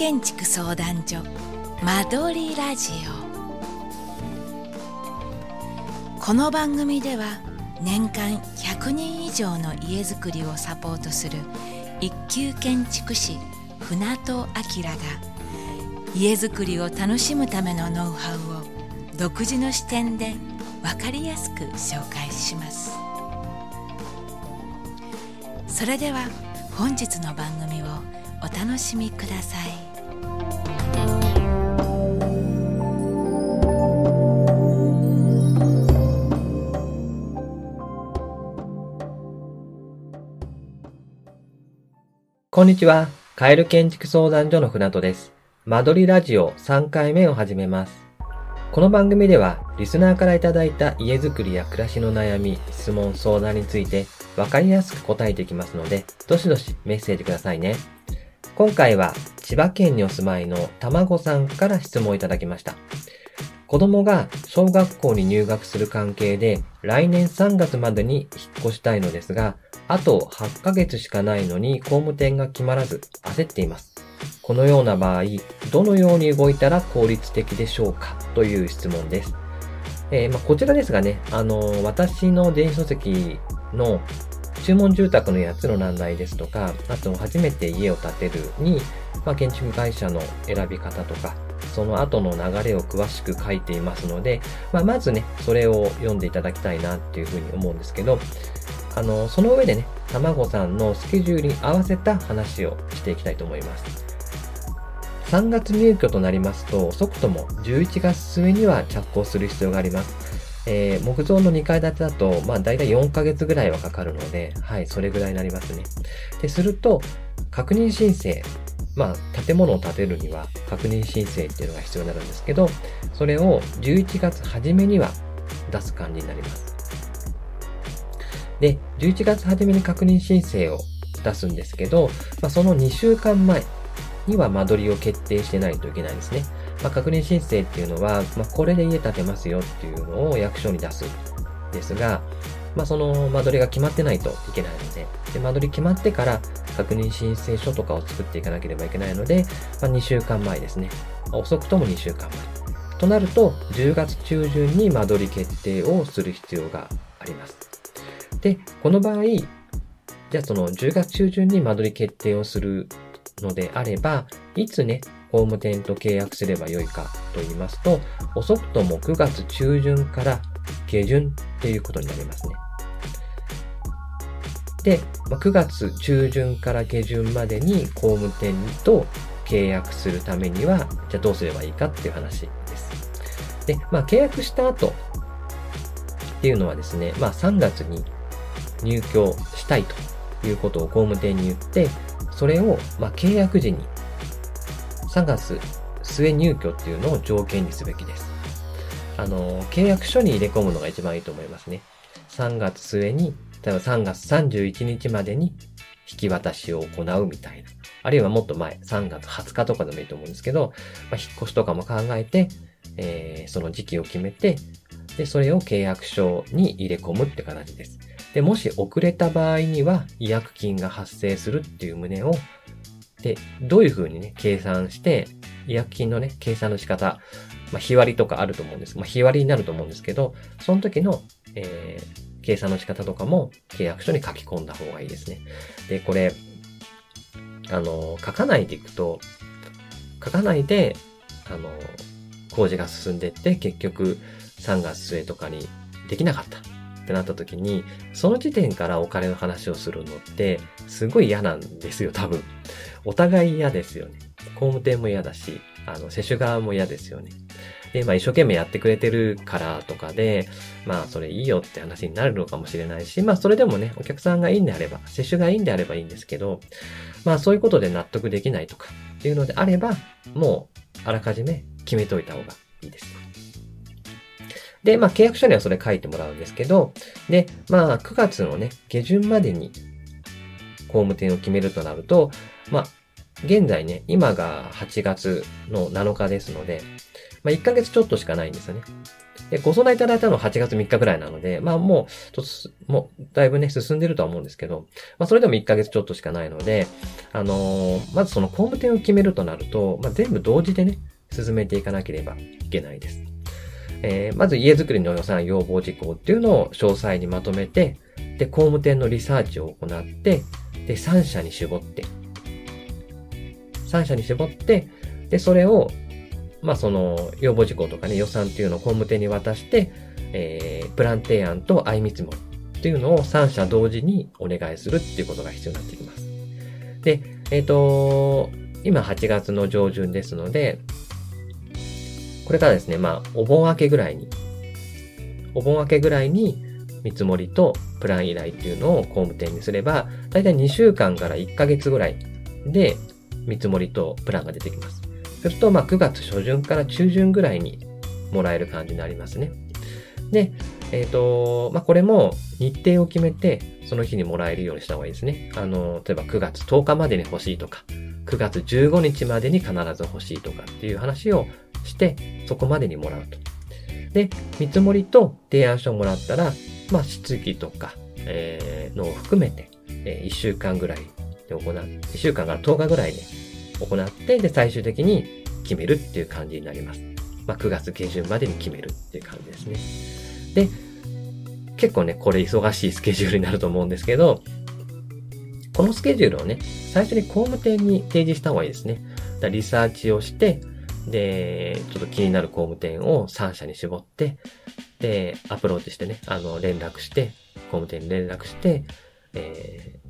建築相談所間取りラジオ。この番組では年間100人以上の家づくりをサポートする一級建築士船戸明が家づくりを楽しむためのノウハウを独自の視点で分かりやすく紹介します。それでは本日の番組をお楽しみください。こんにちは。カエル建築相談所の船戸です。間取りラジオ3回目を始めます。この番組では、リスナーからいただいた家づくりや暮らしの悩み、質問、相談について、わかりやすく答えていきますので、どしどしメッセージくださいね。今回は、千葉県にお住まいのたまごさんから質問をいただきました。子供が小学校に入学する関係で、来年3月までに引っ越したいのですが、あと8ヶ月しかないのに工務店が決まらず焦っています。このような場合、どのように動いたら効率的でしょうか？という質問です。えーまあ、こちらですがね、あのー私の電子書籍の注文住宅の8つの難題ですとか、あと初めて家を建てるに、まあ、建築会社の選び方とか、その後の流れを詳しく書いていますので、まあ、まずね、それを読んでいただきたいなっていうふうに思うんですけど、あの、その上でね、たまごさんのスケジュールに合わせた話をしていきたいと思います。3月入居となりますと、遅くとも11月末には着工する必要があります。えー木造の2階建てだと、まあ大体4ヶ月ぐらいはかかるので、はい、それぐらいになりますね。で、すると、確認申請、まあ建物を建てるには確認申請っていうのが必要になるんですけど、それを11月初めには出す感じになります。で、11月初めに確認申請を出すんですけど、まあ、その2週間前には間取りを決定してないといけないんですね。まあ、確認申請っていうのは、まあ、これで家建てますよっていうのを役所に出すんですが、まあ、その間取りが決まってないといけないので、で間取り決まってから確認申請書とかを作っていかなければいけないので、まあ、2週間前ですね。遅くとも2週間前。となると、10月中旬に間取り決定をする必要があります。で、この場合、じゃあその10月中旬に間取り決定をするのであれば、いつね、工務店と契約すればよいかと言いますと、遅くとも9月中旬から下旬っていうことになりますね。で、ま9月中旬から下旬までに工務店と契約するためには、じゃあどうすればいいかっていう話です。で、まあ契約した後っていうのはですね、まあ3月に入居したいということを工務店に言って、それを、まあ、契約時に3月末入居っていうのを条件にすべきです。あの、契約書に入れ込むのが一番いいと思いますね。3月末に、例えば3月31日までに引き渡しを行うみたいな。あるいはもっと前、3月20日とかでもいいと思うんですけど、まあ、引っ越しとかも考えて、えーその時期を決めて、で、それを契約書に入れ込むって形です。で、もし遅れた場合には、違約金が発生するっていう旨を、で、どういうふうにね、計算して、違約金のね、計算の仕方、まあ、日割りとかあると思うんです。まあ、日割りになると思うんですけど、その時の、えー計算の仕方とかも契約書に書き込んだ方がいいですね。で、これ、あの、書かないでいくと、書かないで、あの、工事が進んでって、結局3月末とかにできなかったってなった時に、その時点からお金の話をするのって、すごい嫌なんですよ、多分。お互い嫌ですよね。工務店も嫌だし、あの、接種側も嫌ですよね。で、まあ一生懸命やってくれてるからとかで、まあそれいいよって話になるのかもしれないし、まあそれでもね、お客さんがいいんであれば、接種がいいんであればいいんですけど、まあそういうことで納得できないとかっていうのであれば、もうあらかじめ決めといた方がいいです。で、まあ契約書にはそれ書いてもらうんですけど、で、まあ9月のね、下旬までに工務店を決めるとなると、まあ現在ね、今が8月の7日ですので、まあ1ヶ月ちょっとしかないんですよね。で、ご相談いただいたのは8月3日ぐらいなので、まあもう、ちょっと、もう、だいぶね、進んでるとは思うんですけど、まあそれでも1ヶ月ちょっとしかないので、あのー、まずその工務店を決めるとなると、まあ全部同時でね、進めていかなければいけないです。えー、まず家づくりの予算要望事項っていうのを詳細にまとめて、で、工務店のリサーチを行って、で、3社に絞って、3社に絞って、で、それを、まあ、その、要望事項とかね、予算っていうのを工務店に渡して、えー、プラン提案と相見積もりっていうのを3社同時にお願いするっていうことが必要になってきます。で、えっ、ー、と、今8月の上旬ですので、これからですね、まあ、お盆明けぐらいに、お盆明けぐらいに見積もりとプラン依頼っていうのを工務店にすれば、だいたい2週間から1ヶ月ぐらいで見積もりとプランが出てきます。すると、まあ、9月初旬から中旬ぐらいにもらえる感じになりますね。で、えっ、ー、と、まあ、これも日程を決めて、その日にもらえるようにした方がいいですね。あの、例えば9月10日までに欲しいとか、9月15日までに必ず欲しいとかっていう話をして、そこまでにもらうと。で、見積もりと提案書をもらったら、まあ、質疑とか、えー、のを含めて、えー、1週間ぐらいで行う。1週間から10日ぐらいで行って、で、最終的に決めるっていう感じになります。まあ、9月下旬までに決めるっていう感じですね。で、結構ね、これ忙しいスケジュールになると思うんですけど、このスケジュールをね、最初に工務店に提示した方がいいですね。だリサーチをして、で、ちょっと気になる工務店を3社に絞って、で、アプローチしてね、あの、連絡して、工務店に連絡して、え、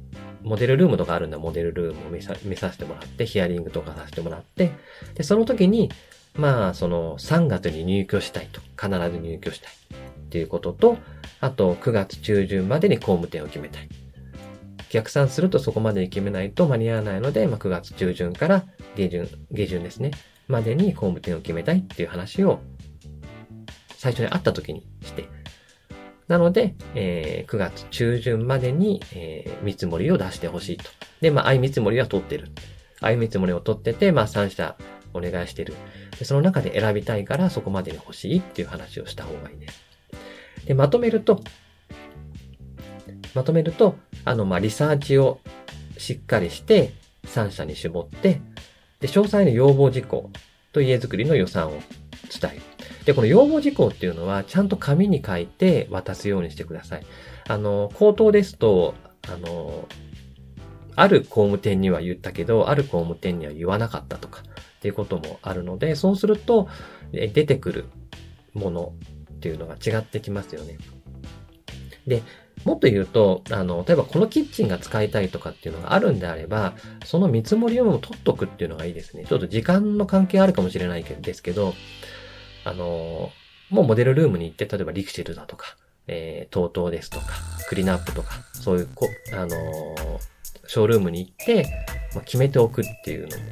モデルルームとかあるんだ、モデルルームを見さ見させてもらって、ヒアリングとかさせてもらって、で、その時に、まあ、その3月に入居したいと、必ず入居したい。っていうことと、あと9月中旬までに工務店を決めたい。逆算するとそこまでに決めないと間に合わないので、まあ、9月中旬から下旬、下旬ですね。までに工務店を決めたいっていう話を最初に会った時にして、なので、えー、9月中旬までに、えー、見積もりを出してほしいと。で、まあ、相見積もりは取ってる。相見積もりを取ってて、まあ、3社お願いしてる。で、その中で選びたいからそこまでに欲しいっていう話をした方がいいです。で、まとめると、まとめると、あの、まあ、リサーチをしっかりして、3社に絞って、で、詳細の要望事項と家づくりの予算を伝える。で、この要望事項っていうのは、ちゃんと紙に書いて渡すようにしてください。あの、口頭ですと、あの、ある工務店には言ったけど、ある工務店には言わなかったとか、っていうこともあるので、そうすると、出てくるものっていうのが違ってきますよね。で、もっと言うと、あの、例えばこのキッチンが使いたいとかっていうのがあるんであれば、その見積もりを取っとくっていうのがいいですね。ちょっと時間の関係あるかもしれないですけど、あの、もうモデルルームに行って、例えばリクシルだとか、えー、TOTO ですとか、クリナップとか、そういうこ、あのショールームに行って、まあ、決めておくっていうのも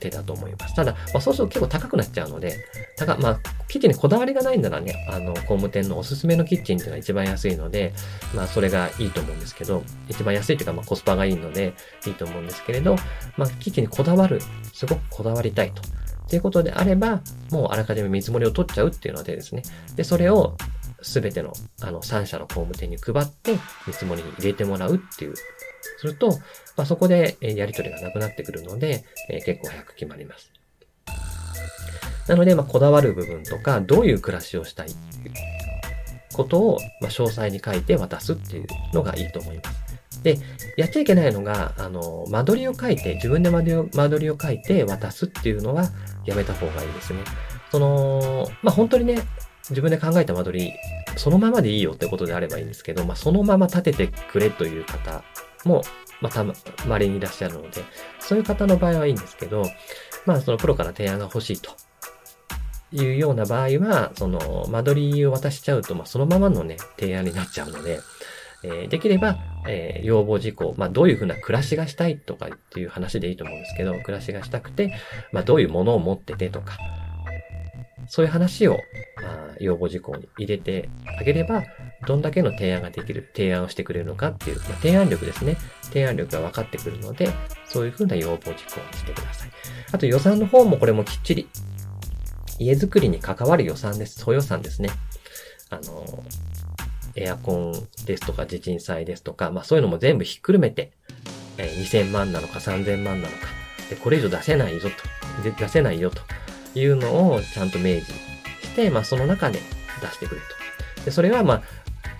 手だと思います。ただ、まあ、そうすると結構高くなっちゃうので、高、まあ、キッチンにこだわりがないんならね、あの、工務店のおすすめのキッチンっていうのが一番安いので、まあ、それがいいと思うんですけど、一番安いというか、まあ、コスパがいいので、いいと思うんですけれど、まあ、キッチンにこだわる、すごくこだわりたいと。ということであれば、もうあらかじめ見積もりを取っちゃうっていうのでですね。で、それをすべての、あの、3社の工務店に配って、見積もりに入れてもらうっていう。すると、まあ、そこで、えやり取りがなくなってくるので、え、結構早く決まります。なので、まあ、こだわる部分とか、どういう暮らしをしたいことを、まあ、詳細に書いて渡すっていうのがいいと思います。で、やっちゃいけないのが、あの、間取りを書いて、自分で間取りを書いて渡すっていうのはやめた方がいいですね。その、まあ、本当にね、自分で考えた間取り、そのままでいいよってことであればいいんですけど、まあ、そのまま立ててくれという方も、まあ、たま、稀にいらっしゃるので、そういう方の場合はいいんですけど、まあ、そのプロから提案が欲しいというような場合は、その、間取りを渡しちゃうと、まあ、そのままのね、提案になっちゃうので、え、できれば、え、要望事項、まあ、どういうふうな暮らしがしたいとかっていう話でいいと思うんですけど、暮らしがしたくて、まあ、どういうものを持っててとか、そういう話を、まあ、要望事項に入れてあげれば、どんだけの提案ができる、提案をしてくれるのかっていう、まあ、提案力ですね。提案力が分かってくるので、そういうふうな要望事項にしてください。あと予算の方もこれもきっちり、家づくりに関わる予算です。総予算ですね。あのエアコンですとか地震災ですとか、まあそういうのも全部ひっくるめて、えー、2000万なのか3000万なのか、で、これ以上出せないぞと、で出せないよというのをちゃんと明示して、まあその中で出してくれと。で、それはまあ、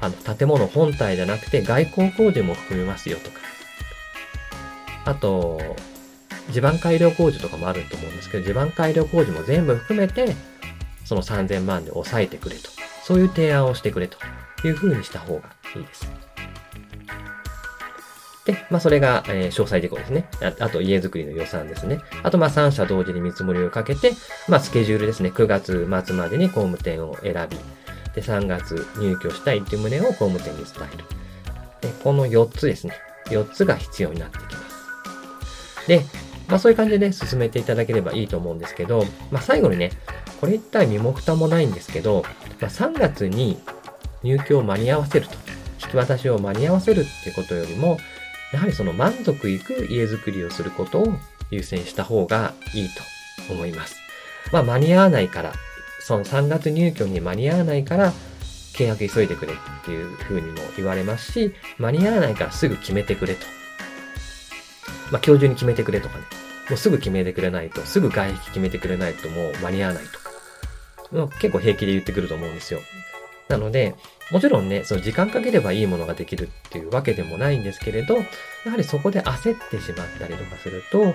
あの、建物本体じゃなくて外交工事も含めますよとか。あと、地盤改良工事とかもあると思うんですけど、地盤改良工事も全部含めて、その3000万で抑えてくれと。そういう提案をしてくれというふうにした方がいいです。で、まあ、それが、えー、詳細事項ですねあ。あと、家づくりの予算ですね。あと、まあ、3社同時に見積もりをかけて、まあ、スケジュールですね。9月末までに工務店を選び、で、3月入居したいという旨を工務店に伝える。で、この4つですね。4つが必要になってきます。で、まあそういう感じで進めていただければいいと思うんですけど、まあ最後にね、これ一体身も蓋もないんですけど、まあ、3月に入居を間に合わせると、引き渡しを間に合わせるってことよりも、やはりその満足いく家づくりをすることを優先した方がいいと思います。まあ間に合わないから、その3月入居に間に合わないから、契約急いでくれっていう風にも言われますし、間に合わないからすぐ決めてくれと。まあ今日中に決めてくれとかね。もうすぐ決めてくれないと、すぐ外壁決めてくれないともう間に合わないとか。結構平気で言ってくると思うんですよ。なので、もちろんね、その時間かければいいものができるっていうわけでもないんですけれど、やはりそこで焦ってしまったりとかすると、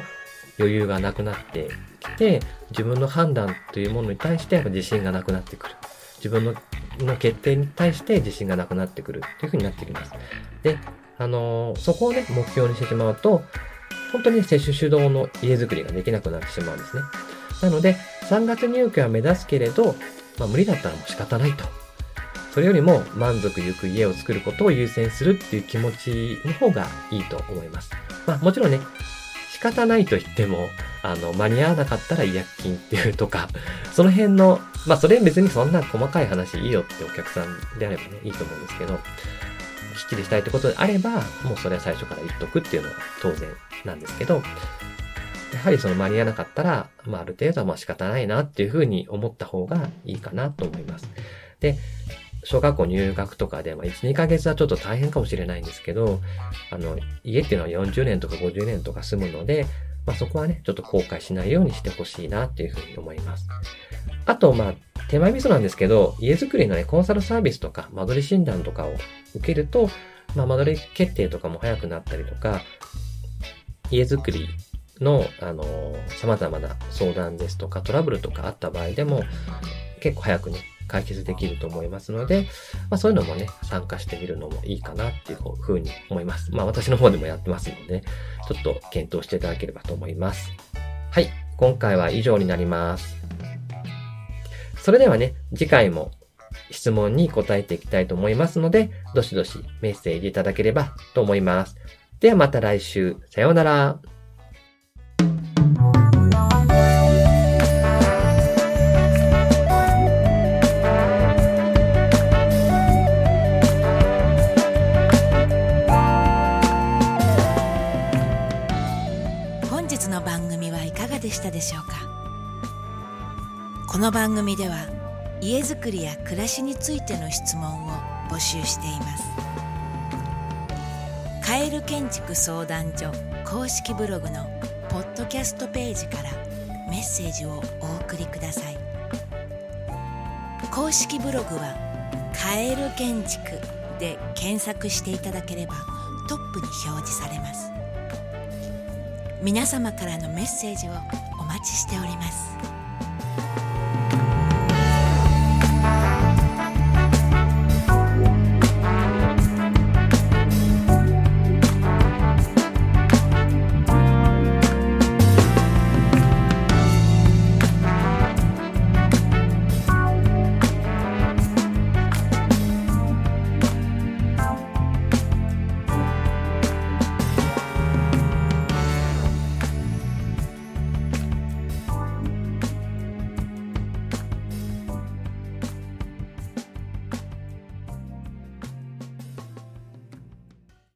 余裕がなくなってきて、自分の判断というものに対してやっぱ自信がなくなってくる。自分のの決定に対して自信がなくなってくるっていうふうになってきます。で、あのー、そこをね、目標にしてしまうと、本当に接種主導の家づくりができなくなってしまうんですね。なので、3月入居は目指すけれど、まあ、無理だったらもう仕方ないと。それよりも満足ゆく家を作ることを優先するっていう気持ちの方がいいと思います。まあもちろんね、仕方ないと言っても、あの、間に合わなかったら違約金っていうとか、その辺の、まあそれ別にそんな細かい話いいよってお客さんであればね、いいと思うんですけど、きっちりしたいってことであれば、もうそれは最初から言っとくっていうのが当然なんですけど、やはりその間に合わなかったら、まあある程度はまあ仕方ないなっていうふうに思った方がいいかなと思います。で、小学校入学とかで、まあ、1、2ヶ月はちょっと大変かもしれないんですけど、あの、家っていうのは40年とか50年とか住むので、まあ、そこはね、ちょっと後悔しないようにしてほしいなっていうふうに思います。あと、まあ、手前味噌なんですけど、家づくりのね、コンサルサービスとか、間取り診断とかを受けると、まあ、間取り決定とかも早くなったりとか、家づくりの、あの、様々な相談ですとか、トラブルとかあった場合でも、結構早くね、解決できると思いますので、まあそういうのもね、参加してみるのもいいかなっていうふうに思います。まあ私の方でもやってますので、ね、ちょっと検討していただければと思います。はい、今回は以上になります。それではね、次回も質問に答えていきたいと思いますので、どしどしメッセージいただければと思います。ではまた来週、さようなら。の番組では家づくりや暮らしについての質問を募集しています。カエル建築相談所公式ブログのポッドキャストページからメッセージをお送りください。公式ブログは「カエル建築」で検索していただければトップに表示されます。皆様からのメッセージをお待ちしております。